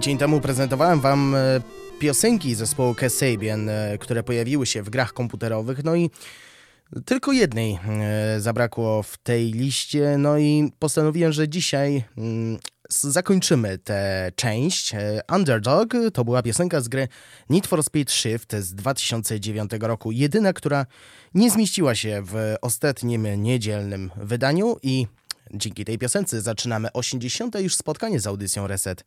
Tydzień temu prezentowałem Wam e, piosenki zespołu Kasabian, e, które pojawiły się w grach komputerowych, no i tylko jednej e, zabrakło w tej liście, no i postanowiłem, że dzisiaj mm, zakończymy tę część. Underdog to była piosenka z gry Need for Speed Shift z 2009 roku, jedyna, która nie zmieściła się w ostatnim niedzielnym wydaniu i dzięki tej piosence zaczynamy 80. już spotkanie z audycją Reset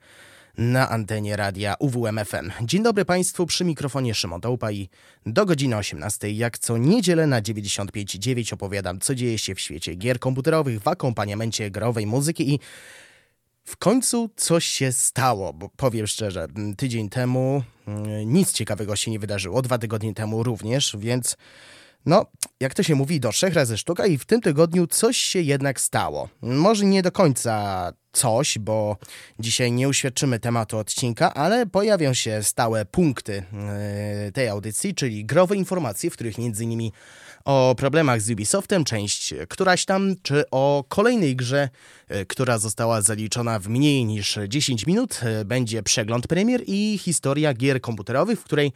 na antenie radia UWMFM. Dzień dobry Państwu, przy mikrofonie Szymon Dołpa i do godziny 18 jak co niedzielę na 95.9 opowiadam, co dzieje się w świecie gier komputerowych w akompaniamencie growej muzyki i w końcu coś się stało, bo powiem szczerze, tydzień temu mm, nic ciekawego się nie wydarzyło, dwa tygodnie temu również, więc No, jak to się mówi, do trzech razy sztuka i w tym tygodniu coś się jednak stało. Może nie do końca coś, bo dzisiaj nie uświadczymy tematu odcinka, ale pojawią się stałe punkty yy, tej audycji, czyli growe informacje, w których między innymi o problemach z Ubisoftem, część któraś tam, czy o kolejnej grze, yy, która została zaliczona w mniej niż 10 minut. Yy, będzie przegląd premier i historia gier komputerowych, w której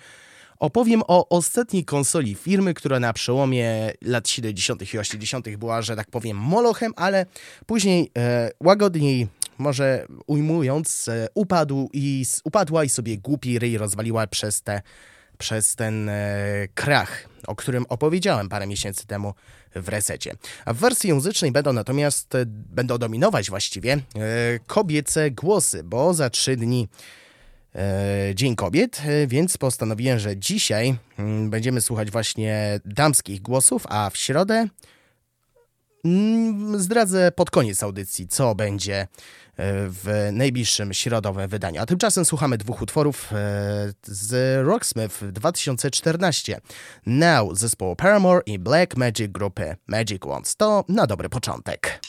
Opowiem o ostatniej konsoli firmy, która na przełomie lat 70. i 80. była, że tak powiem, molochem, ale później e, łagodniej, może ujmując, e, upadł i, upadła i sobie głupi ryj rozwaliła przez, te, przez ten e, krach, o którym opowiedziałem parę miesięcy temu w resecie. A w wersji muzycznej będą natomiast, e, będą dominować właściwie e, kobiece głosy, bo za trzy dni Dzień Kobiet, e, więc postanowiłem, że dzisiaj mm, będziemy słuchać właśnie damskich głosów, a w środę mm, zdradzę pod koniec audycji, co będzie e, w najbliższym środowym wydaniu. A tymczasem słuchamy dwóch utworów z Rocksmith 2014. Now zespołu Paramore i Black Magic grupy Magic Wands. To na dobry początek.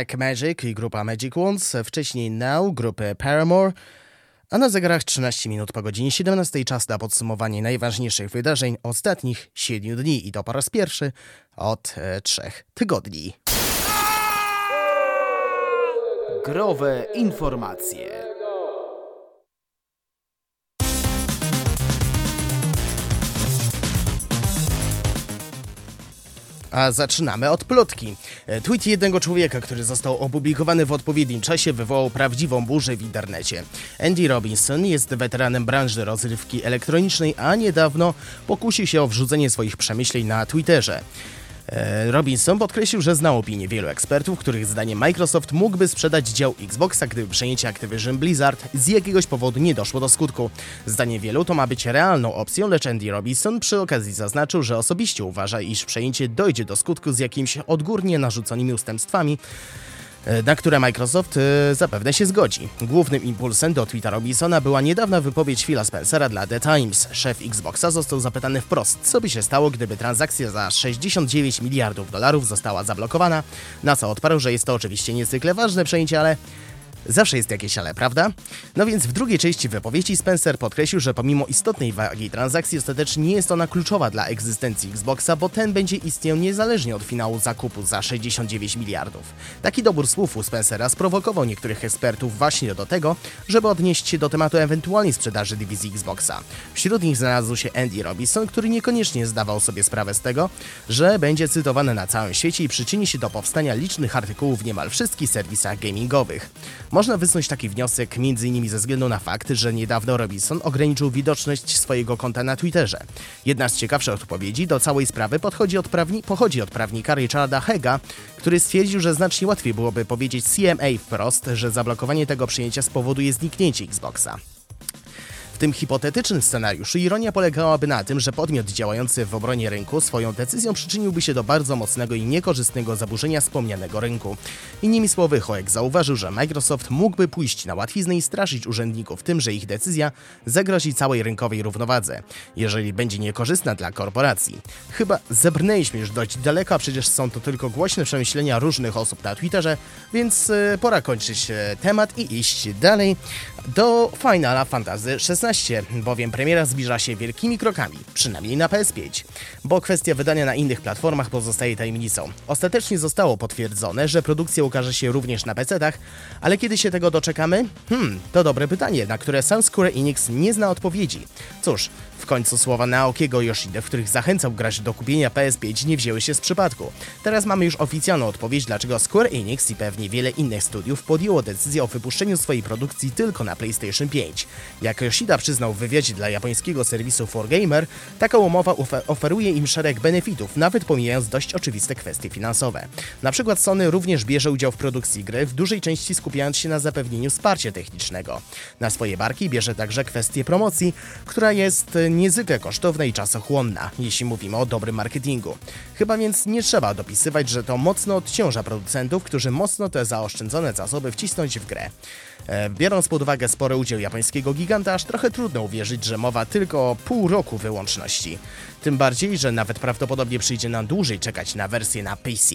Black Magic i grupa Magic Wands, wcześniej Now grupy Paramore, a na zegarach 13 minut po godzinie 17 czas na podsumowanie najważniejszych wydarzeń ostatnich 7 dni i to po raz pierwszy od e, 3 tygodni. Growe informacje. A zaczynamy od plotki. E, tweet jednego człowieka, który został opublikowany w odpowiednim czasie, wywołał prawdziwą burzę w internecie. Andy Robinson jest weteranem branży rozrywki elektronicznej, a niedawno pokusił się o wrzucenie swoich przemyśleń na Twitterze. E, Robinson podkreślił, że zna opinię wielu ekspertów, których zdaniem Microsoft mógłby sprzedać dział Xboxa, gdyby przejęcie Activision Blizzard z jakiegoś powodu nie doszło do skutku. Zdaniem wielu to ma być realną opcją, lecz Andy Robinson przy okazji zaznaczył, że osobiście uważa, iż przejęcie dojdzie do skutku z jakimiś odgórnie narzuconymi ustępstwami, na które Microsoft e, zapewne się zgodzi. Głównym impulsem do tweeta Robinsona była niedawna wypowiedź Phila Spencera dla The Times. Szef Xboxa został zapytany wprost, co by się stało, gdyby transakcja za 69 miliardów dolarów została zablokowana, na co odparł, że jest to oczywiście niezwykle ważne przejęcie, ale Zawsze jest jakieś ale, prawda? No więc w drugiej części wypowiedzi Spencer podkreślił, że pomimo istotnej wagi transakcji ostatecznie nie jest ona kluczowa dla egzystencji Xboxa, bo ten będzie istniał niezależnie od finału zakupu za 69 miliardów. Taki dobór słów u Spencera sprowokował niektórych ekspertów właśnie do tego, żeby odnieść się do tematu ewentualnej sprzedaży dywizji Xboxa. Wśród nich znalazł się Andy Robinson, który niekoniecznie zdawał sobie sprawę z tego, że będzie cytowany na całym świecie i przyczyni się do powstania licznych artykułów w niemal wszystkich serwisach gamingowych. Można wysnuć taki wniosek m.in. ze względu na fakt, że niedawno Robinson ograniczył widoczność swojego konta na Twitterze. Jedna z ciekawszych odpowiedzi do całej sprawy podchodzi od prawni pochodzi od prawnika Richarda Hega, który stwierdził, że znacznie łatwiej byłoby powiedzieć CMA wprost, że zablokowanie tego przyjęcia spowoduje zniknięcie Xboxa tym hipotetycznym scenariuszu ironia polegałaby na tym, że podmiot działający w obronie rynku swoją decyzją przyczyniłby się do bardzo mocnego i niekorzystnego zaburzenia wspomnianego rynku. Innymi słowy, Hoek zauważył, że Microsoft mógłby pójść na łatwiznę i straszyć urzędników tym, że ich decyzja zagrozi całej rynkowej równowadze, jeżeli będzie niekorzystna dla korporacji. Chyba zebrnęliśmy już dość daleko, a przecież są to tylko głośne przemyślenia różnych osób na Twitterze, więc e, pora kończyć e, temat i iść dalej do Finala Fantasy XVI, bowiem premiera zbliża się wielkimi krokami, przynajmniej na PS5, bo kwestia wydania na innych platformach pozostaje tajemnicą. Ostatecznie zostało potwierdzone, że produkcja ukaże się również na PC-tach, ale kiedy się tego doczekamy? Hmm, to dobre pytanie, na które sam Square Enix nie zna odpowiedzi. Cóż, w końcu słowa Naokiego Yoshida, w których zachęcał grać do kupienia PS5 nie wzięły się z przypadku. Teraz mamy już oficjalną odpowiedź, dlaczego Square Enix i pewnie wiele innych studiów podjęło decyzję o wypuszczeniu swojej produkcji tylko na PlayStation 5. Jak Yoshida przyznał w wywiadzie dla japońskiego serwisu 4Gamer, taka umowa oferuje im szereg benefitów, nawet pomijając dość oczywiste kwestie finansowe. Na przykład Sony również bierze udział w produkcji gry, w dużej części skupiając się na zapewnieniu wsparcia technicznego. Na swoje barki bierze także kwestię promocji, która jest niezwykle kosztowna i czasochłonna, jeśli mówimy o dobrym marketingu. Chyba więc nie trzeba dopisywać, że to mocno odciąża producentów, którzy mocno te zaoszczędzone zasoby wcisnąć w grę. E, biorąc pod uwagę spory udział japońskiego giganta, aż trochę trudno uwierzyć, że mowa tylko o pół roku wyłączności. Tym bardziej, że nawet prawdopodobnie przyjdzie nam dłużej czekać na wersję na PC.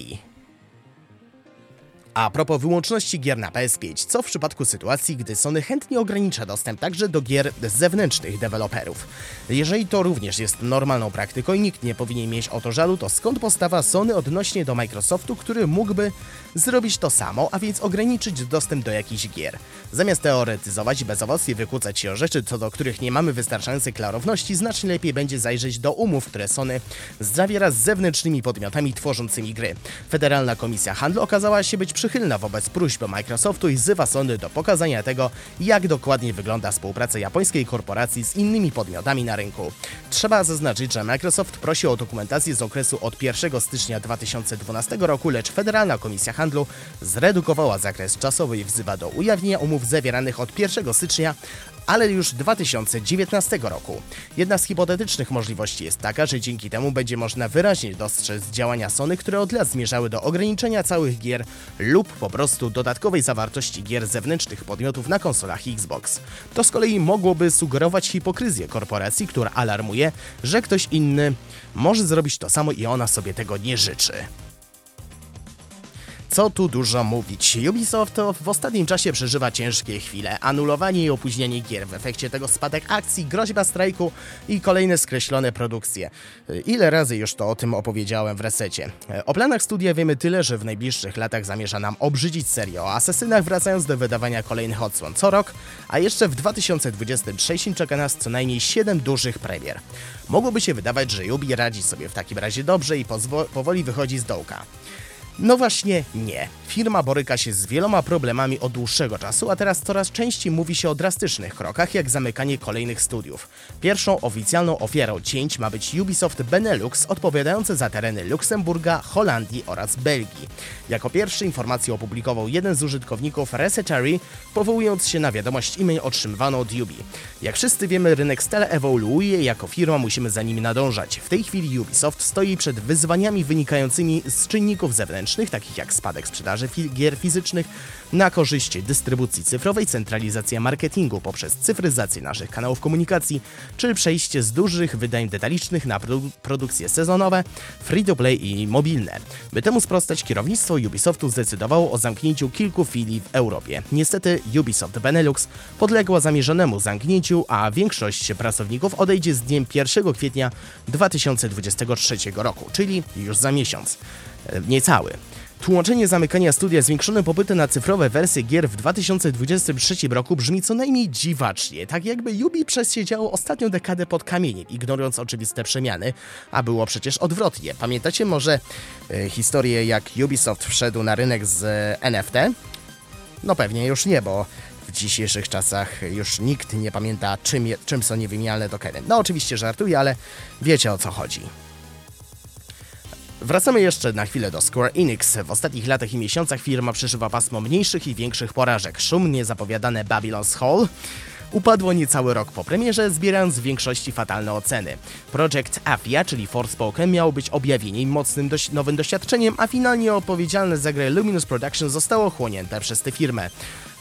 A propos wyłączności gier na PS5, co w przypadku sytuacji, gdy Sony chętnie ogranicza dostęp także do gier zewnętrznych deweloperów? Jeżeli to również jest normalną praktyką i nikt nie powinien mieć o to żalu, to skąd postawa Sony odnośnie do Microsoftu, który mógłby zrobić to samo, a więc ograniczyć dostęp do jakichś gier? Zamiast teoretyzować i bezowocnie wykłócać się o rzeczy, co do których nie mamy wystarczającej klarowności, znacznie lepiej będzie zajrzeć do umów, które Sony zawiera z zewnętrznymi podmiotami tworzącymi gry. Federalna Komisja Handlu okazała się być przychylna wobec próśb Microsoftu i wzywa Sony do pokazania tego, jak dokładnie wygląda współpraca japońskiej korporacji z innymi podmiotami na rynku. Trzeba zaznaczyć, że Microsoft prosi o dokumentację z okresu od 1 stycznia 2012 roku, lecz Federalna Komisja Handlu zredukowała zakres czasowy i wzywa do ujawnienia umów zawieranych od 1 stycznia ale już 2019 roku. Jedna z hipotetycznych możliwości jest taka, że dzięki temu będzie można wyraźnie dostrzec działania Sony, które od lat zmierzały do ograniczenia całych gier lub po prostu dodatkowej zawartości gier zewnętrznych podmiotów na konsolach Xbox. To z kolei mogłoby sugerować hipokryzję korporacji, która alarmuje, że ktoś inny może zrobić to samo i ona sobie tego nie życzy. Co tu dużo mówić. Ubisoft w ostatnim czasie przeżywa ciężkie chwile. Anulowanie i opóźnienie gier, w efekcie tego spadek akcji, groźba strajku i kolejne skreślone produkcje. Ile razy już to o tym opowiedziałem w resecie. O planach studia wiemy tyle, że w najbliższych latach zamierza nam obrzydzić serię o asesynach, wracając do wydawania kolejnych odsłon co rok, a jeszcze w 2023 czeka nas co najmniej 7 dużych premier. Mogłoby się wydawać, że Ubi radzi sobie w takim razie dobrze i powoli wychodzi z dołka. No właśnie nie. Firma boryka się z wieloma problemami od dłuższego czasu, a teraz coraz częściej mówi się o drastycznych krokach, jak zamykanie kolejnych studiów. Pierwszą oficjalną ofiarą cięć ma być Ubisoft Benelux, odpowiadający za tereny Luksemburga, Holandii oraz Belgii. Jako pierwszy informację opublikował jeden z użytkowników Resetary, powołując się na wiadomość e-mail otrzymywaną od Ubi. Jak wszyscy wiemy, rynek stale ewoluuje, jako firma musimy za nim nadążać. W tej chwili Ubisoft stoi przed wyzwaniami wynikającymi z czynników zewnętrznych, zewnętrznych, takich jak spadek sprzedaży gier fizycznych, na korzyść dystrybucji cyfrowej, centralizacja marketingu poprzez cyfryzację naszych kanałów komunikacji, czy przejście z dużych wydań detalicznych na produ produkcje sezonowe, free-to-play i mobilne. By temu sprostać, kierownictwo Ubisoftu zdecydowało o zamknięciu kilku filii w Europie. Niestety Ubisoft Benelux podległa zamierzonemu zamknięciu, a większość pracowników odejdzie z dniem 1 kwietnia 2023 roku, czyli już za miesiąc. E, niecały. Tłumaczenie zamykania studia zwiększonym popytem na cyfrowe wersje gier w 2023 roku brzmi co najmniej dziwacznie, tak jakby Ubi przesiedziało ostatnią dekadę pod kamieniem, ignorując oczywiste przemiany, a było przecież odwrotnie. Pamiętacie może e, historię, jak Ubisoft wszedł na rynek z e, NFT? No pewnie już nie, bo w dzisiejszych czasach już nikt nie pamięta, czym, je, czym są niewymienialne tokeny. No oczywiście żartuję, ale wiecie o co chodzi. Wracamy jeszcze na chwilę do Square Enix. W ostatnich latach i miesiącach firma przeżywa pasmo mniejszych i większych porażek. Szumnie zapowiadane Babylon's Hall upadło niecały rok po premierze, zbierając w większości fatalne oceny. Project Afia, czyli Forspoken, miał być objawieniem mocnym dość, nowym doświadczeniem, a finalnie odpowiedzialne za grę Luminous Production zostało chłonięte przez tę firmę.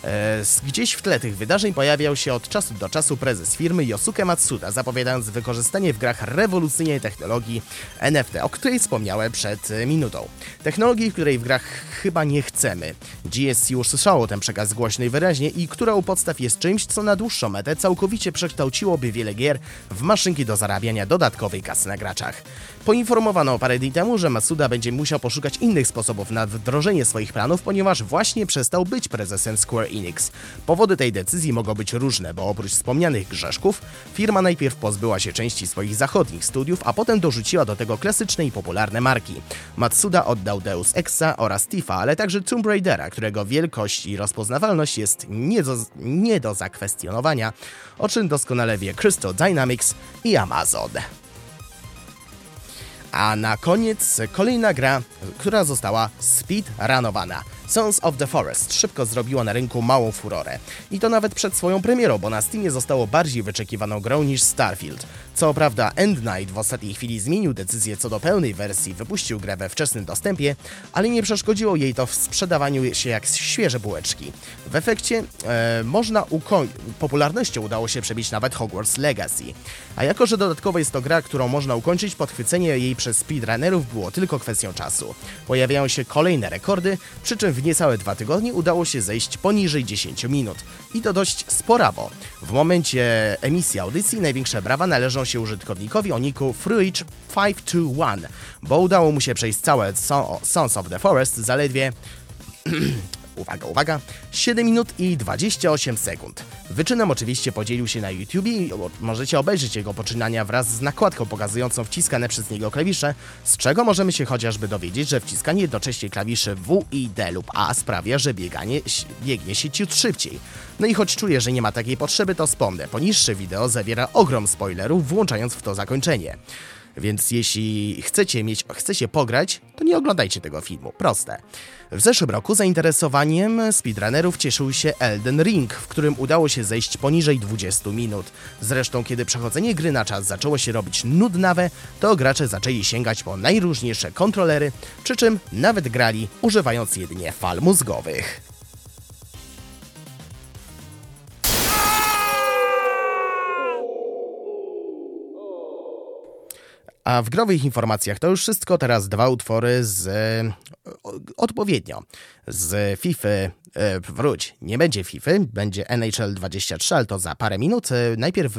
E, gdzieś w tle tych wydarzeń pojawiał się od czasu do czasu prezes firmy Yosuke Matsuda, zapowiadając wykorzystanie w grach rewolucyjnej technologii NFT, o której wspomniałem przed e, minutą. Technologii, której w grach chyba nie chcemy. GSC już słyszało ten przekaz głośno i wyraźnie i która u podstaw jest czymś, co na dłuższą metę całkowicie przekształciłoby wiele gier w maszynki do zarabiania dodatkowej kasy na graczach. Poinformowano parę dni temu, że Masuda będzie musiał poszukać innych sposobów na wdrożenie swoich planów, ponieważ właśnie przestał być prezesem Square Enix. Powody tej decyzji mogą być różne, bo oprócz wspomnianych grzeszków, firma najpierw pozbyła się części swoich zachodnich studiów, a potem dorzuciła do tego klasyczne i popularne marki. Matsuda oddał Deus Exa oraz Tifa, ale także Tomb Raidera, którego wielkość i rozpoznawalność jest nie do, nie do zakwestionowania, o czym doskonale wie Crystal Dynamics i Amazon. A na koniec kolejna gra, która została speedrunowana. Sons of the Forest szybko zrobiła na rynku małą furorę. I to nawet przed swoją premierą, bo na Steamie zostało bardziej wyczekiwaną grą niż Starfield. Co prawda End Night w ostatniej chwili zmienił decyzję co do pełnej wersji, wypuścił grę we wczesnym dostępie, ale nie przeszkodziło jej to w sprzedawaniu się jak świeże bułeczki. W efekcie e, można ukoń... popularnością udało się przebić nawet Hogwarts Legacy. A jako, że dodatkowo jest to gra, którą można ukończyć, podchwycenie jej przez speedrunnerów było tylko kwestią czasu. Pojawiają się kolejne rekordy, przy czym w niecałe dwa tygodnie udało się zejść poniżej 10 minut. I to dość sporawo. W momencie emisji audycji największe brawa należą się użytkownikowi o niku Fruit521, bo udało mu się przejść całe Sons of the Forest zaledwie uwaga, uwaga, 7 minut i 28 sekund. Wyczynem oczywiście podzielił się na YouTube i możecie obejrzeć jego poczynania wraz z nakładką pokazującą wciskane przez niego klawisze, z czego możemy się chociażby dowiedzieć, że wciskanie jednocześnie klawiszy W i D lub A sprawia, że bieganie, biegnie się ciut szybciej. No i choć czuję, że nie ma takiej potrzeby, to wspomnę, poniższe wideo zawiera ogrom spoilerów, włączając w to zakończenie. Więc jeśli chcecie mieć, chcecie pograć, to nie oglądajcie tego filmu. Proste. W zeszłym roku zainteresowaniem speedrunnerów cieszył się Elden Ring, w którym udało się zejść poniżej 20 minut. Zresztą, kiedy przechodzenie gry na czas zaczęło się robić nudnawe, to gracze zaczęli sięgać po najróżniejsze kontrolery, przy czym nawet grali używając jedynie fal mózgowych. A w growych informacjach to już wszystko. Teraz dwa utwory z odpowiednio z FIFA. E, wróć, nie będzie FIFA, będzie NHL 23, ale to za parę minut. E, najpierw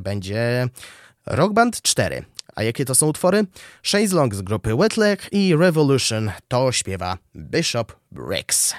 będzie Rock Band 4. A jakie to są utwory? Shane Long z grupy Wetleg i Revolution to śpiewa Bishop Briggs.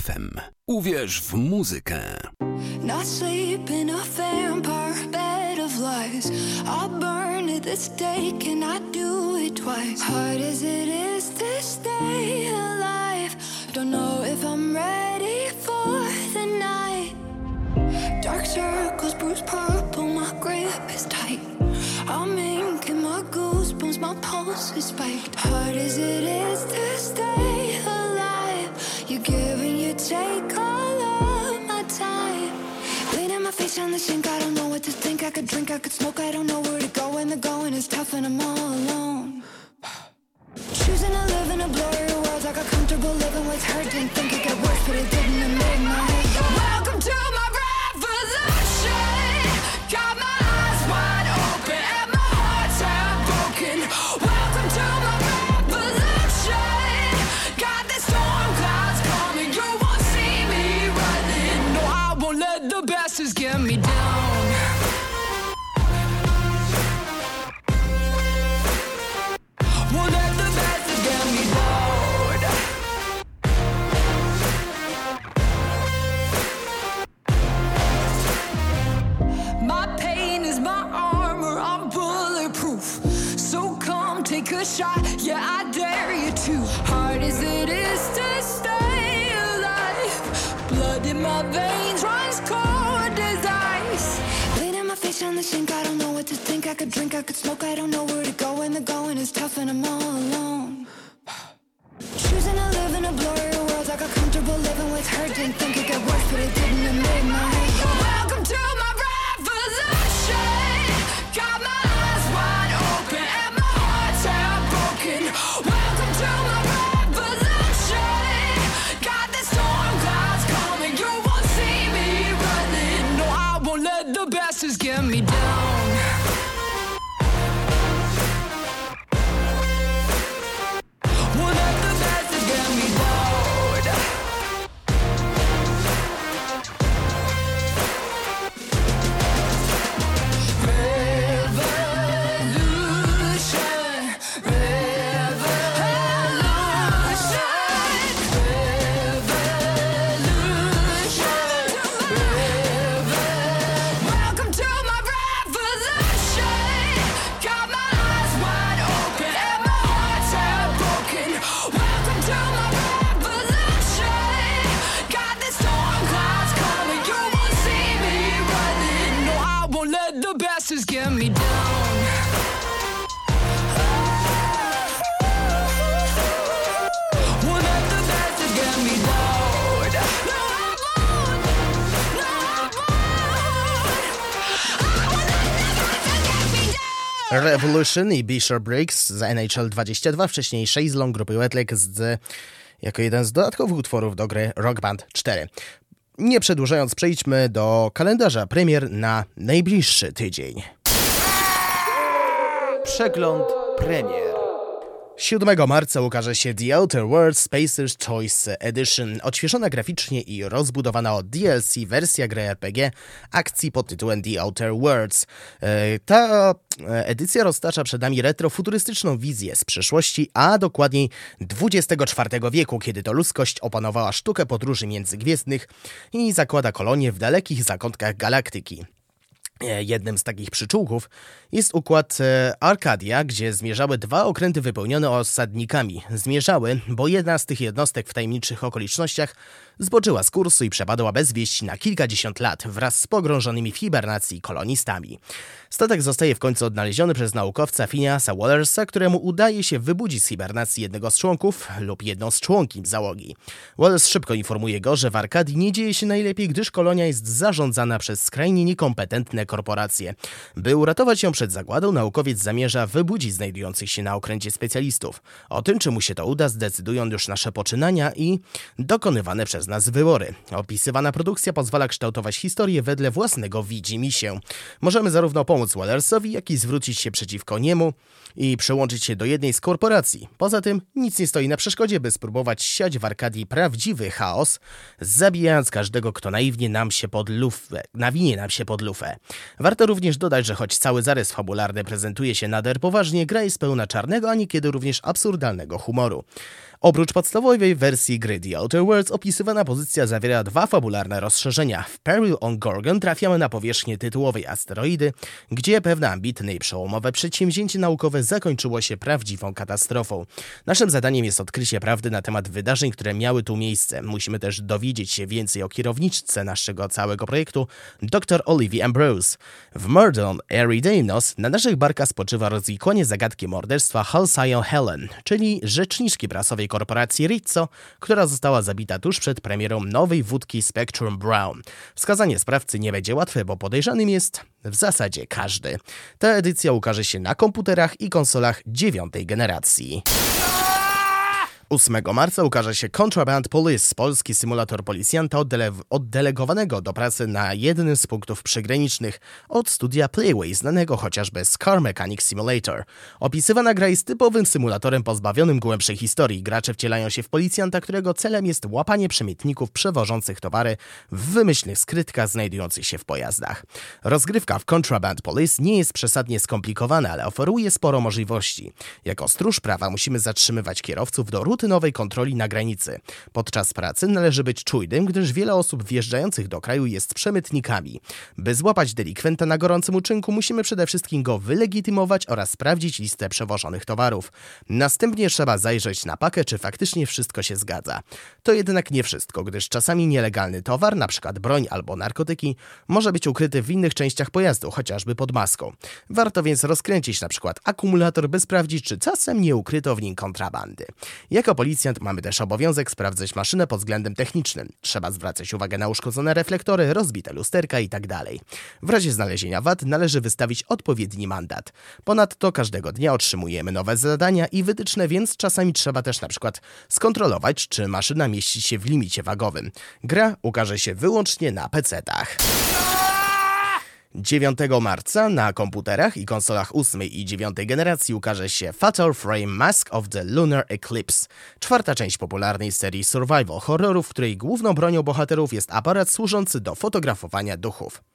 UWMFM. Uwierz w muzykę. Not sleep in a vampire bed of lies. I'll burn it this day, can I do it twice? Hard as it is to stay alive. Don't know if I'm ready for the night. Dark circles, bruise purple, my grip is tight. I'm inking my goosebumps, my pulse is spiked. Hard as it is to stay take all of my time. Leaning my face on the sink, I don't know what to think. I could drink, I could smoke, I don't know where to go. And the going is tough and I'm all alone. Choosing to live in a blurry world, I got comfortable living with her. Didn't think it get worse, but it didn't. A shot, yeah, I dare you to. Hard as it is to stay alive, blood in my veins runs cold as ice. Leaning my face on the sink, I don't know what to think. I could drink, I could smoke, I don't know Revolution i Bishop Briggs z NHL 22, wcześniej Shazlong grupy Wetleg z, jako jeden z dodatkowych utworów do gry Rock Band 4. Nie przedłużając, przejdźmy do kalendarza premier na najbliższy tydzień. Przegląd premier. 7 marca ukaże się The Outer Worlds Spacer's Choice Edition, odświeżona graficznie i rozbudowana od DLC wersja gry RPG akcji pod tytułem The Outer Worlds. E, Ta e, edycja roztacza przed nami retrofuturystyczną wizję z przyszłości, a dokładniej XXIV wieku, kiedy to ludzkość opanowała sztukę podróży międzygwiezdnych i zakłada kolonie w dalekich zakątkach galaktyki. E, jednym z takich przyczółków jest układ e, Arcadia, gdzie zmierzały dwa okręty wypełnione osadnikami. Zmierzały, bo jedna z tych jednostek w tajemniczych okolicznościach zboczyła z kursu i przepadła bez wieści na kilkadziesiąt lat wraz z pogrążonymi w hibernacji kolonistami. Statek zostaje w końcu odnaleziony przez naukowca Phineasa Wallersa, któremu udaje się wybudzić z hibernacji jednego z członków lub jedną z członki załogi. Wallers szybko informuje go, że w Arkadii nie dzieje się najlepiej, gdyż kolonia jest zarządzana przez skrajnie niekompetentne korporacje. By uratować ją przed zagładą, naukowiec zamierza wybudzić znajdujących się na okręcie specjalistów. O tym, czy mu się to uda, zdecydują już nasze poczynania i dokonywane przez nas wybory. Opisywana produkcja pozwala kształtować historię wedle własnego widzi się. Możemy zarówno pomóc Wallersowi, jak i zwrócić się przeciwko niemu i przełączyć się do jednej z korporacji. Poza tym nic nie stoi na przeszkodzie, by spróbować siać w Arkadii prawdziwy chaos, zabijając każdego, kto naiwnie nam się pod lufę, nawinie nam się pod lufę. Warto również dodać, że choć cały zarys fabularny prezentuje się nader poważnie, gra jest pełna czarnego, a niekiedy również absurdalnego humoru. Oprócz podstawowej wersji gry The Outer Worlds opisywana pozycja zawiera dwa fabularne rozszerzenia. W Peril on Gorgon trafiamy na powierzchnię tytułowej asteroidy, gdzie pewne ambitne i przełomowe przedsięwzięcie naukowe zakończyło się prawdziwą katastrofą. Naszym zadaniem jest odkrycie prawdy na temat wydarzeń, które miały tu miejsce. Musimy też dowiedzieć się więcej o kierowniczce naszego całego projektu, dr Olivia Ambrose. W Murder on Eridanos na naszych barkach spoczywa rozwikłanie zagadki morderstwa Halcyon Helen, czyli rzeczniczki prasowej korporacji Rizzo, która została zabita tuż przed premierą nowej wódki Spectrum Brown. Wskazanie sprawcy nie będzie łatwe, bo podejrzanym jest w zasadzie każdy. Ta edycja ukaże się na komputerach i konsolach dziewiątej generacji. 8 marca ukaże się Contraband Police, polski symulator policjanta oddele oddelegowanego do pracy na jednym z punktów przygranicznych od studia Playway, znanego chociażby z Car Mechanic Simulator. Opisywana gra jest typowym symulatorem pozbawionym głębszej historii. Gracze wcielają się w policjanta, którego celem jest łapanie przemytników przewożących towary w wymyślnych skrytkach znajdujących się w pojazdach. Rozgrywka w Contraband Police nie jest przesadnie skomplikowana, ale oferuje sporo możliwości. Jako stróż prawa musimy zatrzymywać kierowców do rutynowej kontroli na granicy. Podczas pracy należy być czujnym, gdyż wiele osób wjeżdżających do kraju jest przemytnikami. By złapać delikwenta na gorącym uczynku, musimy przede wszystkim go wylegitymować oraz sprawdzić listę przewożonych towarów. Następnie trzeba zajrzeć na pakę, czy faktycznie wszystko się zgadza. To jednak nie wszystko, gdyż czasami nielegalny towar, np. broń albo narkotyki, może być ukryty w innych częściach pojazdu, chociażby pod maską. Warto więc rozkręcić np. akumulator, by sprawdzić, czy czasem nie ukryto w nim kontrabandy. Jako jako policjant mamy też obowiązek sprawdzać maszynę pod względem technicznym. Trzeba zwracać uwagę na uszkodzone reflektory, rozbite lusterka itd. Tak w razie znalezienia wad należy wystawić odpowiedni mandat. Ponadto każdego dnia otrzymujemy nowe zadania i wytyczne, więc czasami trzeba też na przykład skontrolować, czy maszyna mieści się w limicie wagowym. Gra ukaże się wyłącznie na PC-tach. 9 marca na komputerach i konsolach 8 i 9 generacji ukaże się Fatal Frame Mask of the Lunar Eclipse, czwarta część popularnej serii survival horrorów, której główną bronią bohaterów jest aparat służący do fotografowania duchów.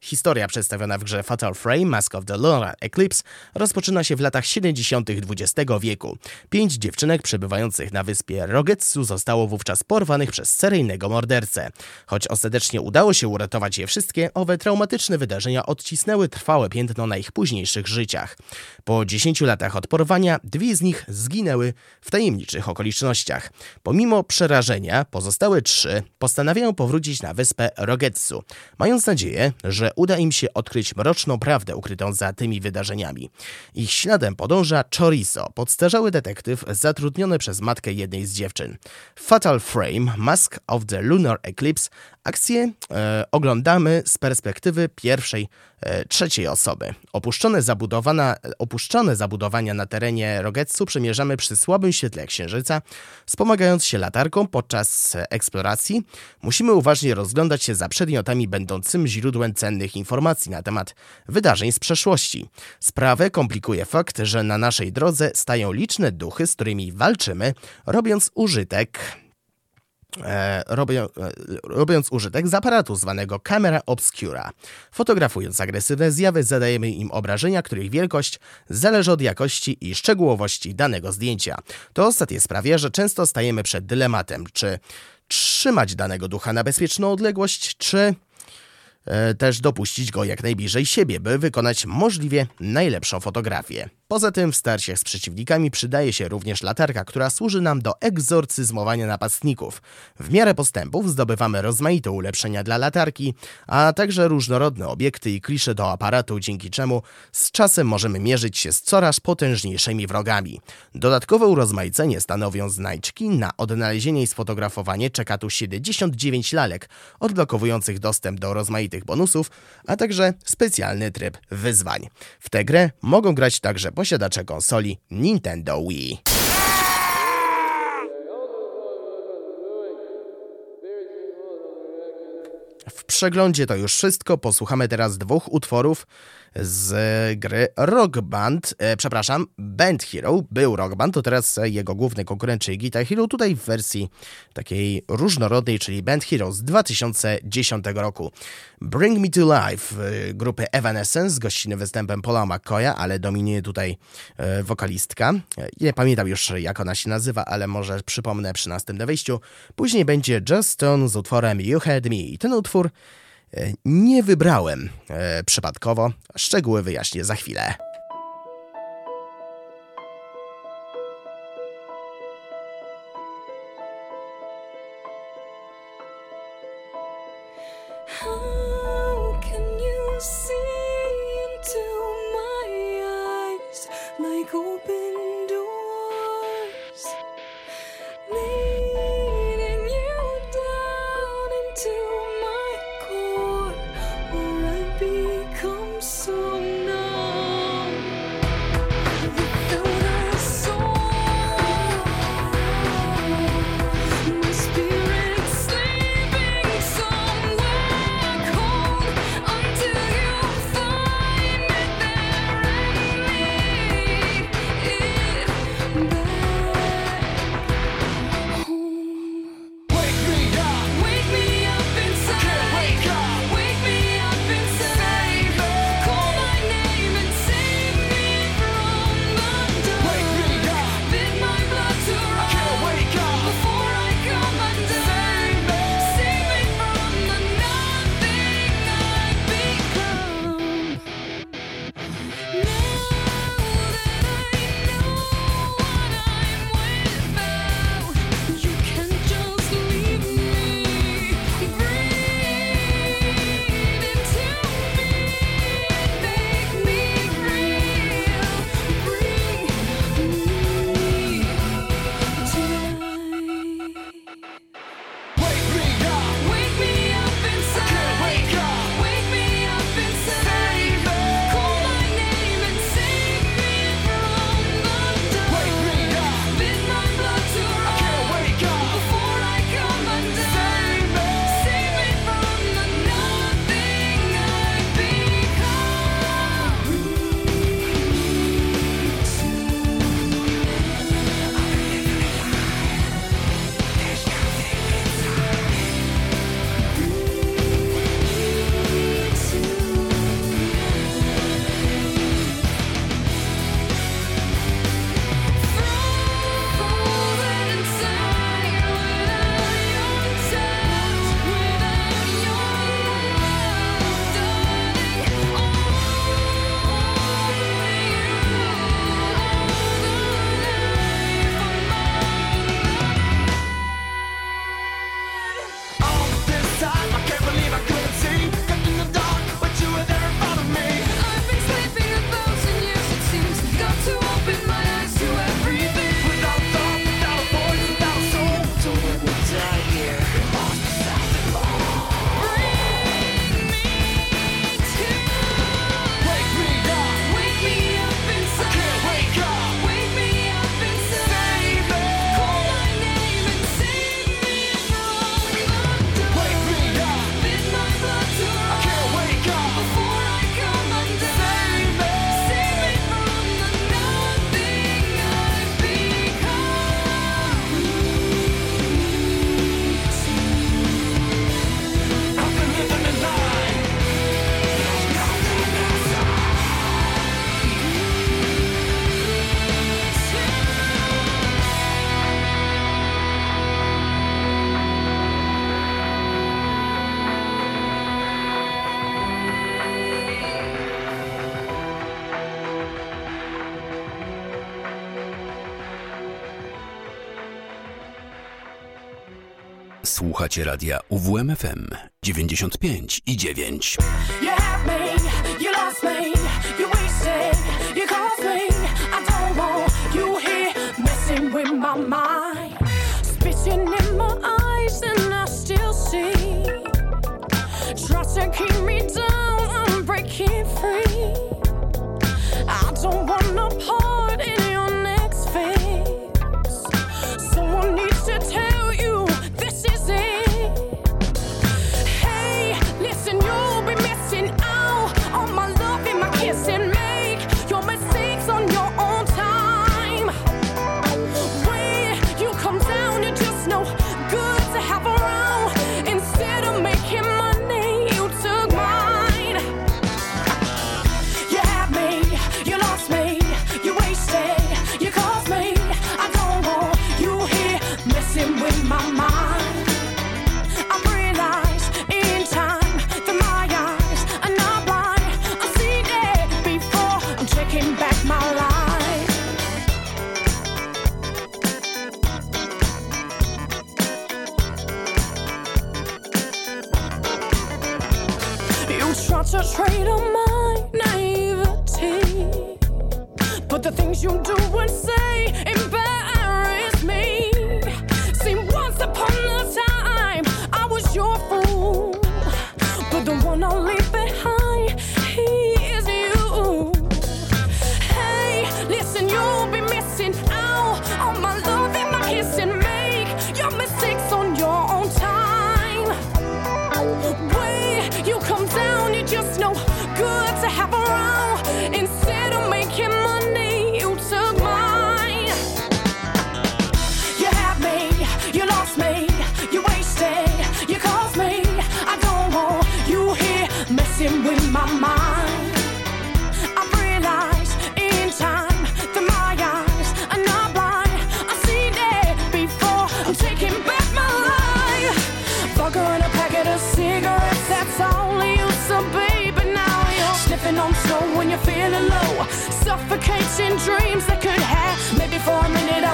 Historia przedstawiona w grze Fatal Frame Mask of the Lunar Eclipse rozpoczyna się w latach 70. XX wieku. Pięć dziewczynek przebywających na wyspie Rogetsu zostało wówczas porwanych przez seryjnego mordercę. Choć ostatecznie udało się uratować je wszystkie, owe traumatyczne wydarzenia odcisnęły trwałe piętno na ich późniejszych życiach. Po 10 latach od porwania dwie z nich zginęły w tajemniczych okolicznościach. Pomimo przerażenia pozostałe trzy postanawiają powrócić na wyspę Rogetsu, mając nadzieję, że uda im się odkryć mroczną prawdę ukrytą za tymi wydarzeniami. Ich śladem podąża Chorizo, podstarzały detektyw zatrudniony przez matkę jednej z dziewczyn. Fatal Frame, Mask of the Lunar Eclipse Akcję e, oglądamy z perspektywy pierwszej, trzeciej osoby. Opuszczone, zabudowana, opuszczone zabudowania na terenie Rogetsu przemierzamy przy słabym świetle księżyca, wspomagając się latarką podczas eksploracji. Musimy uważnie rozglądać się za przedmiotami będącymi źródłem cennych informacji na temat wydarzeń z przeszłości. Sprawę komplikuje fakt, że na naszej drodze stają liczne duchy, z którymi walczymy, robiąc użytek E, robią, e, robiąc użytek z aparatu zwanego camera obscura. Fotografując agresywne zjawy, zadajemy im obrażenia, których wielkość zależy od jakości i szczegółowości danego zdjęcia. To ostatnie sprawia, że często stajemy przed dylematem, czy trzymać danego ducha na bezpieczną odległość, czy e, też dopuścić go jak najbliżej siebie, by wykonać możliwie najlepszą fotografię. Poza tym w starciach z przeciwnikami przydaje się również latarka, która służy nam do egzorcyzmowania napastników. W miarę postępów zdobywamy rozmaite ulepszenia dla latarki, a także różnorodne obiekty i klisze do aparatu, dzięki czemu z czasem możemy mierzyć się z coraz potężniejszymi wrogami. Dodatkowe urozmaicenie stanowią znajdźki. Na odnalezienie i sfotografowanie czeka tu 79 lalek, odblokowujących dostęp do rozmaitych bonusów, a także specjalny tryb wyzwań. W tę grę mogą grać także posiadacze konsoli Nintendo Wii. W przeglądzie to już wszystko. Posłuchamy teraz dwóch utworów z gry Rock Band, e, przepraszam, Band Hero. Był Rock Band, to teraz jego główny konkurent, czyli Guitar Hero, tutaj w wersji takiej różnorodnej, czyli Band Hero z 2010 roku. Bring Me To Life e, grupy Evanescence z gościnnym występem Paula McCoya, ale dominuje tutaj e, wokalistka. E, Nie pamiętam już jak ona się nazywa, ale może przypomnę przy następnym wejściu. Później będzie Just Stone z utworem You Had Me. Ten utwór nie wybrałem e, przypadkowo. Szczegóły wyjaśnię za chwilę. radia UWMFM 95 i 9. Free. I don't wanna part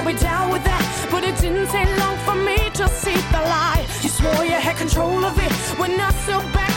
I'll be down with that. But it didn't take long for me to see the light. You swore you had control of it when I still back.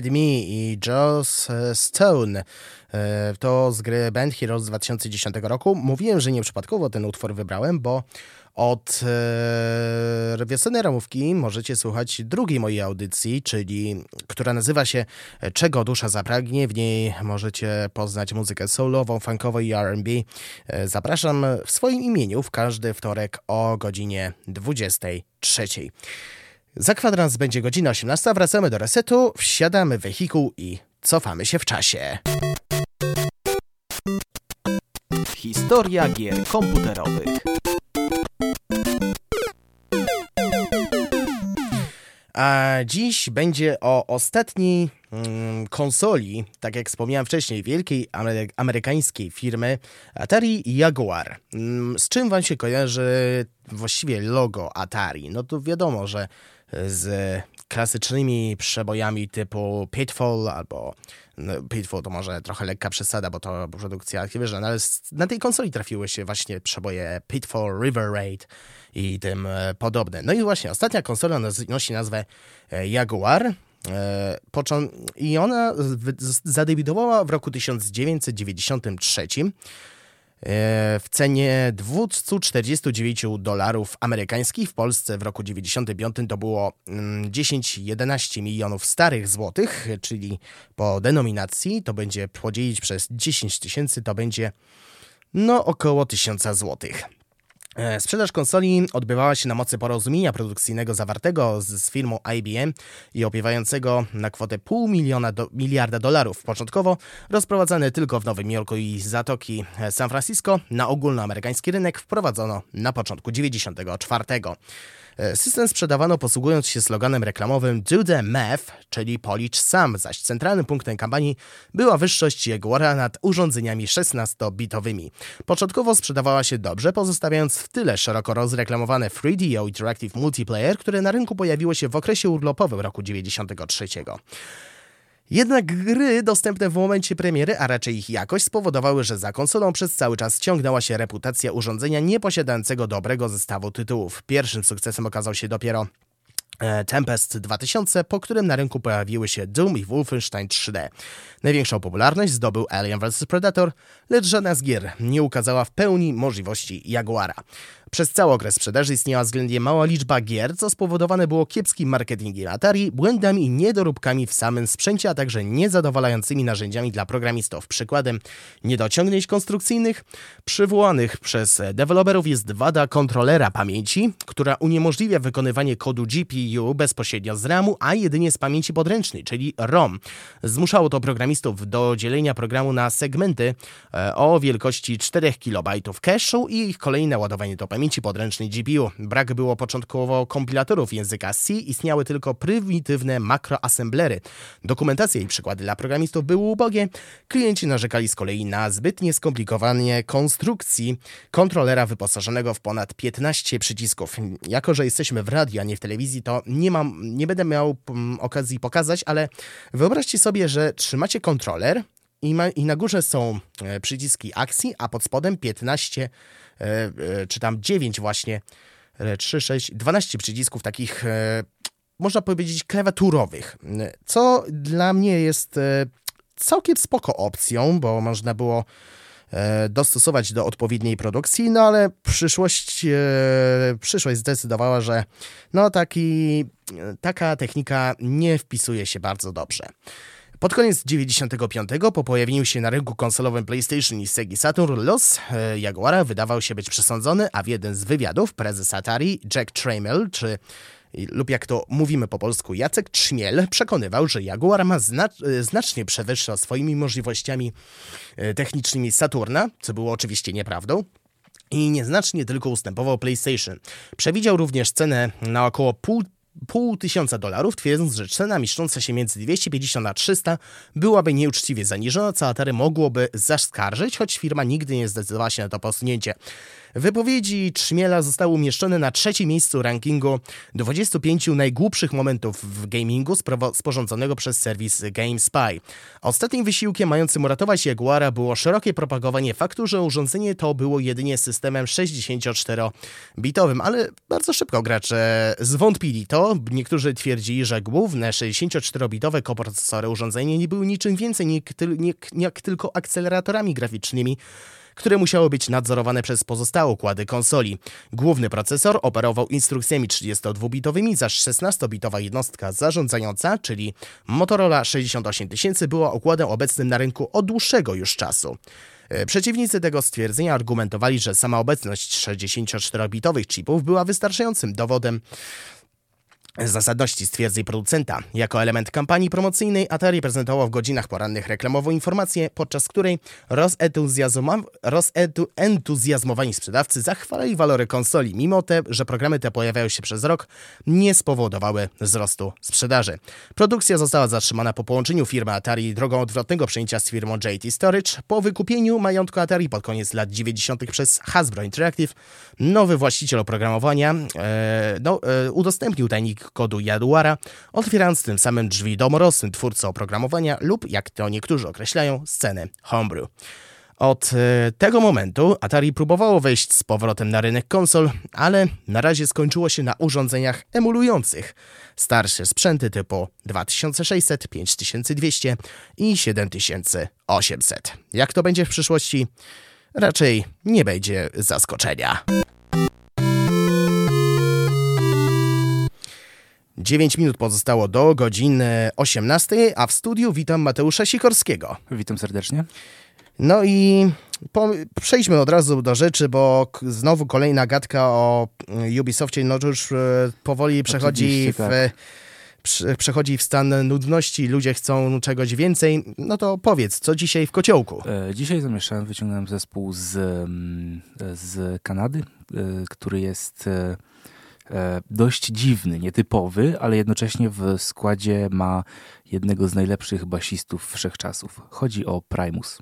Dead Me i Joss e, Stone. E, to z gry Band Heroes z 2010 roku. Mówiłem, że nieprzypadkowo ten utwór wybrałem, bo od e, ramówki możecie słuchać drugiej mojej audycji, czyli która nazywa się Czego dusza zapragnie. W niej możecie poznać muzykę soulową, funkową i RB. E, zapraszam w swoim imieniu w każdy wtorek o godzinie 23. Za kwadrans będzie godzina 18, wracamy do resetu, wsiadamy w wehikuł i cofamy się w czasie. Historia gier komputerowych. A dziś będzie o ostatniej mm, konsoli, tak jak wspomniałem wcześniej, wielkiej amery amerykańskiej firmy Atari Jaguar. Mm, z czym wam się kojarzy właściwie logo Atari? No to wiadomo, że z klasycznymi przebojami typu Pitfall albo no, Pitfall to może trochę lekka przesada, bo to produkcja Activision, no, ale na tej konsoli trafiły się właśnie przeboje Pitfall, River Raid i tym e, podobne. No i właśnie ostatnia konsola nosi nazwę e, Jaguar. E, I ona zadebiutowała w roku 1993 w cenie 249 dolarów amerykańskich. W Polsce w roku 95 to było 10-11 mm, milionów starych złotych, czyli po denominacji to będzie podzielić przez 10 tysięcy, to będzie no około 1000 złotych. E, sprzedaż konsoli odbywała się na mocy porozumienia produkcyjnego zawartego z, z firmą IBM i opiewającego na kwotę pół miliona do, miliarda dolarów. Początkowo rozprowadzane tylko w Nowym Jorku i Zatoki e, San Francisco, na ogólnoamerykański rynek wprowadzono na początku 1994. E, system sprzedawano posługując się sloganem reklamowym Do the Math, czyli policz sam, zaś centralnym punktem kampanii była wyższość Jaguara nad urządzeniami 16-bitowymi. Początkowo sprzedawała się dobrze, pozostawiając w tyle szeroko rozreklamowane 3DO Interactive Multiplayer, które na rynku pojawiło się w okresie urlopowym roku 93. Jednak gry dostępne w momencie premiery, a raczej ich jakość, spowodowały, że za konsolą przez cały czas ciągnęła się reputacja urządzenia nieposiadającego dobrego zestawu tytułów. Pierwszym sukcesem okazał się dopiero e, Tempest 2000, po którym na rynku pojawiły się Doom i Wolfenstein 3D. Największą popularność zdobył Alien vs Predator, lecz żadna z gier nie ukazała w pełni możliwości Jaguara. Przez cały okres sprzedaży istniała względnie mała liczba gier, co spowodowane było kiepskim marketingiem Atari, błędami i niedoróbkami w samym sprzęcie, a także niezadowalającymi narzędziami dla programistów. Przykładem niedociągnięć konstrukcyjnych przywołanych przez deweloperów jest wada kontrolera pamięci, która uniemożliwia wykonywanie kodu GPU bezpośrednio z RAMu, a jedynie z pamięci podręcznej, czyli ROM. Zmuszało to programistów do dzielenia programu na segmenty e, o wielkości 4 KB cache'u i ich kolejne ładowanie do pamięci pamięci podręcznej GPU. Brak było początkowo kompilatorów języka C, istniały tylko prymitywne makroassemblery. Dokumentacja i przykłady dla programistów były ubogie. Klienci narzekali z kolei na zbytnie skomplikowanie konstrukcji kontrolera wyposażonego w ponad 15 przycisków. Jako, że jesteśmy w radiu, a nie w telewizji, to nie mam, nie będę miał mm, okazji pokazać, ale wyobraźcie sobie, że trzymacie kontroler, i, ma, i, na górze są e, przyciski akcji, a pod spodem 15 E, e, czy tam 9 właśnie, 3, 6, 12 przycisków takich, e, można powiedzieć, klawiaturowych, co dla mnie jest całkiem spoko opcją, bo można było dostosować do odpowiedniej produkcji, no ale przyszłość, przyszłość zdecydowała, że no taki, taka technika nie wpisuje się bardzo dobrze. Pod koniec 95 po pojawieniu się na rynku konsolowym PlayStation i Sega Saturn los e, Jaguara wydawał się być przesądzony, a w jeden z wywiadów prezes Atari Jack Tramiel, czy lub jak to mówimy po polsku, Jacek Trzmiel przekonywał, że Jaguar ma e, znacznie przewyższa swoimi możliwościami e, technicznymi Saturna, co było oczywiście nieprawdą i nieznacznie tylko ustępował PlayStation. Przewidział również cenę na około pół pół tysiąca dolarów, twierdząc, że cena mieszcząca się między 250 a 300 byłaby nieuczciwie zaniżona, co Atari mogłoby zaskarżyć, choć firma nigdy nie zdecydowała się na to posunięcie. Wypowiedzi Trzmiela zostały umieszczone na trzecim miejscu rankingu 25 najgłupszych momentów w gamingu sporządzonego przez serwis GameSpy. Ostatnim wysiłkiem mającym uratować Jaguara było szerokie propagowanie faktu, że urządzenie to było jedynie systemem 64-bitowym, ale bardzo szybko gracze zwątpili to. Niektórzy twierdzili, że główne 64-bitowe koprocesory urządzenia nie były niczym więcej jak tylko akceleratorami graficznymi, które musiały być nadzorowane przez pozostałe układy konsoli. Główny procesor operował instrukcjami 32-bitowymi, zaś 16-bitowa jednostka zarządzająca, czyli Motorola 68000 była układem obecnym na rynku od dłuższego już czasu. E, przeciwnicy tego stwierdzenia argumentowali, że sama obecność 64-bitowych chipów była wystarczającym dowodem zasadności stwierdzeń producenta. Jako element kampanii promocyjnej Atari prezentował w godzinach porannych reklamową informację, podczas której rozentuzjazmowani sprzedawcy zachwalali walory konsoli, mimo te, że programy te pojawiają się przez rok, nie spowodowały wzrostu sprzedaży. Produkcja została zatrzymana po połączeniu firmy Atari drogą odwrotnego przejęcia z firmą JT Storage. Po wykupieniu majątku Atari pod koniec lat 90. przez Hasbro Interactive, nowy właściciel oprogramowania e, no, e, udostępnił tajnik plik kodu Jaguara, otwierając tym samym drzwi domorosłym twórcy oprogramowania lub, jak to niektórzy określają, sceny homebrew. Od e, tego momentu Atari próbowało wejść z powrotem na rynek konsol, ale na razie skończyło się na urządzeniach emulujących starsze sprzęty typu 2600, 5200 i 7800. Jak to będzie w przyszłości? Raczej nie będzie zaskoczenia. 9 minut pozostało do godziny 18, a w studiu witam Mateusza Sikorskiego. Witam serdecznie. No i po, przejdźmy od razu do rzeczy, bo znowu kolejna gadka o Ubisoftie, no już e, powoli przechodzi w, tak. prze- przechodzi w stan nudności, ludzie chcą czegoś więcej. No to powiedz, co dzisiaj w kociołku? E, Dzisiaj zamieszałem, wyciągnąłem zespół z, mm, z Kanady, e, który jest dość dziwny, nietypowy, ale jednocześnie w składzie ma jednego z najlepszych basistów wszechczasów. Chodzi o Primus.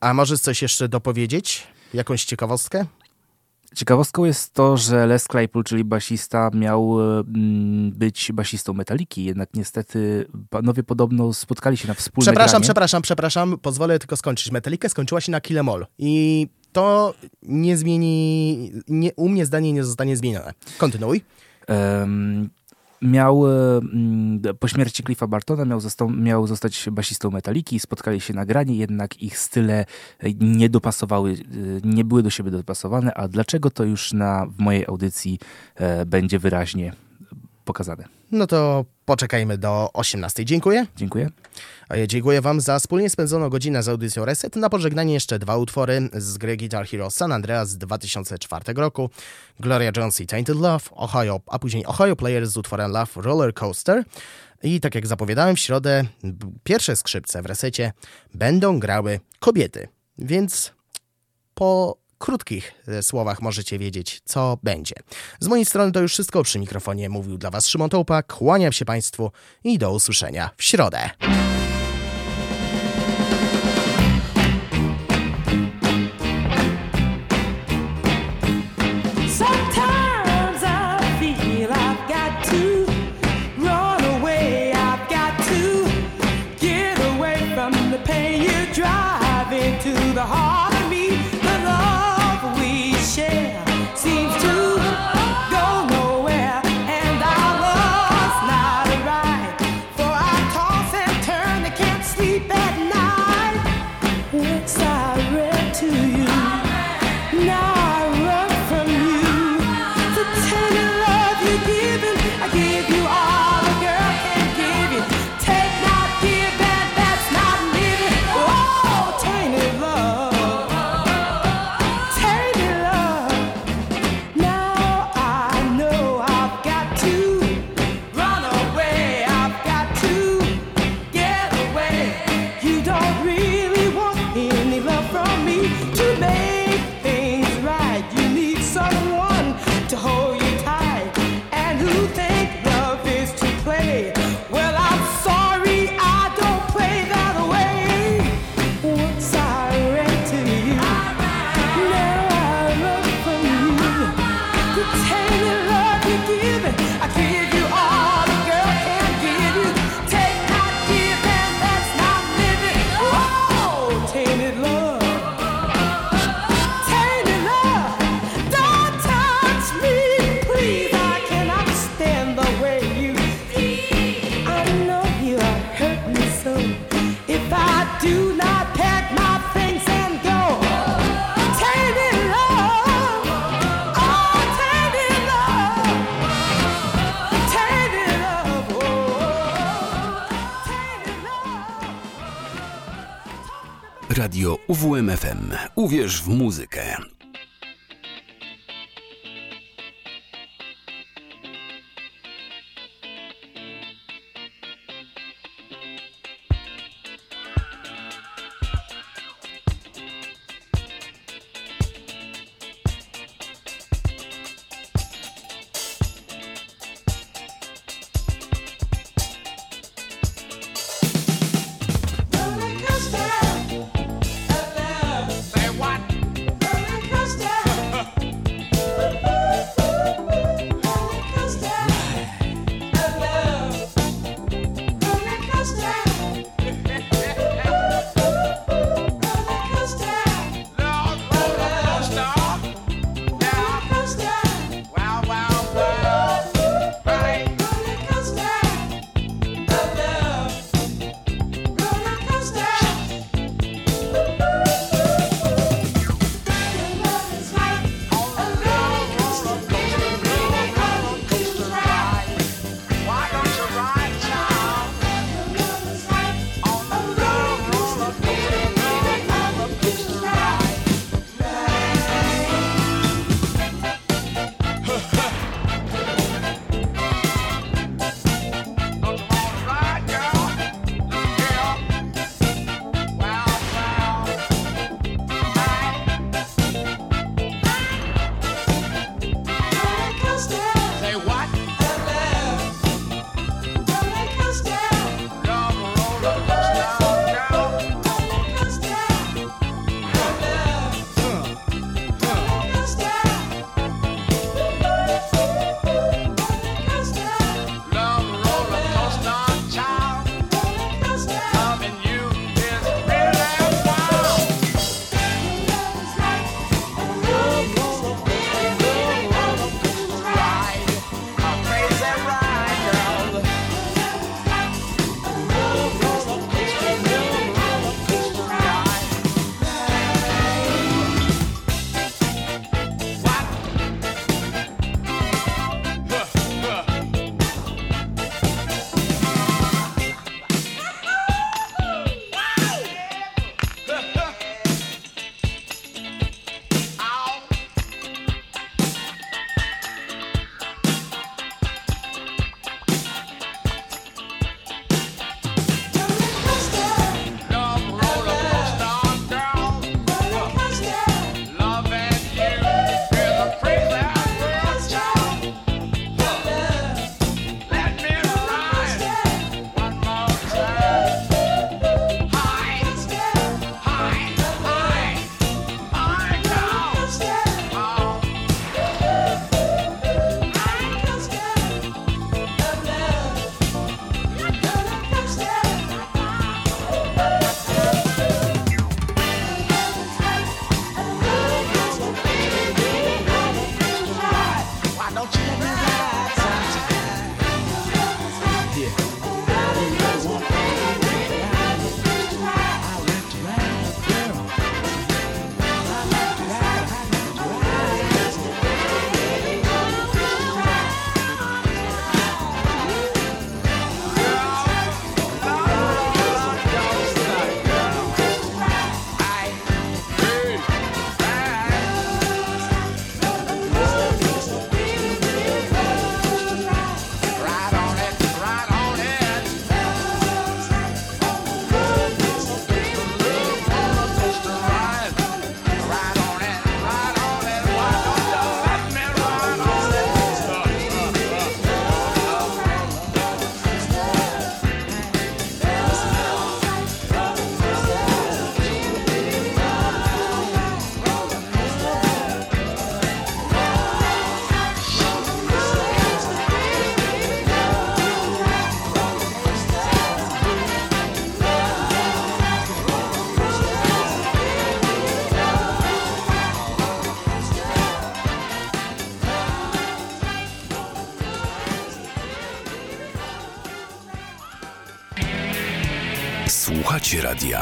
A możesz coś jeszcze dopowiedzieć? Jakąś ciekawostkę? Ciekawostką jest to, że Les Claypool, czyli basista, miał e, mm, być basistą Metaliki, jednak niestety panowie podobno spotkali się na wspólne Przepraszam, przepraszam, przepraszam, pozwolę tylko skończyć. Metallica skończyła się na Kill 'Em All i to nie zmieni, nie, u mnie zdanie nie zostanie zmienione. Kontynuuj. Em, miał e, mm, po śmierci Cliffa Bartona miał, miał zostać basistą Metaliki, spotkali się na granie, jednak ich style e, nie dopasowały, e, nie były do siebie dopasowane, a dlaczego to już na, w mojej audycji będzie wyraźnie pokazane. No to poczekajmy do 18. Dziękuję. Dziękuję. A ja dziękuję Wam za wspólnie spędzoną godzinę z audycją Reset. Na pożegnanie jeszcze dwa utwory z gry Guitar Hero San Andreas z 2004 roku. Gloria Jones i Tainted Love, Ohio, a później Ohio Players z utworem Love Roller Coaster. I tak jak zapowiadałem, w środę pierwsze skrzypce w resecie będą grały kobiety. Więc po krótkich e, słowach możecie wiedzieć, co będzie. Z mojej strony to już wszystko. Przy mikrofonie mówił dla Was Szymon Tołpa. Kłaniam się Państwu i do usłyszenia w środę. UWMFM. Uwierz w muzykę.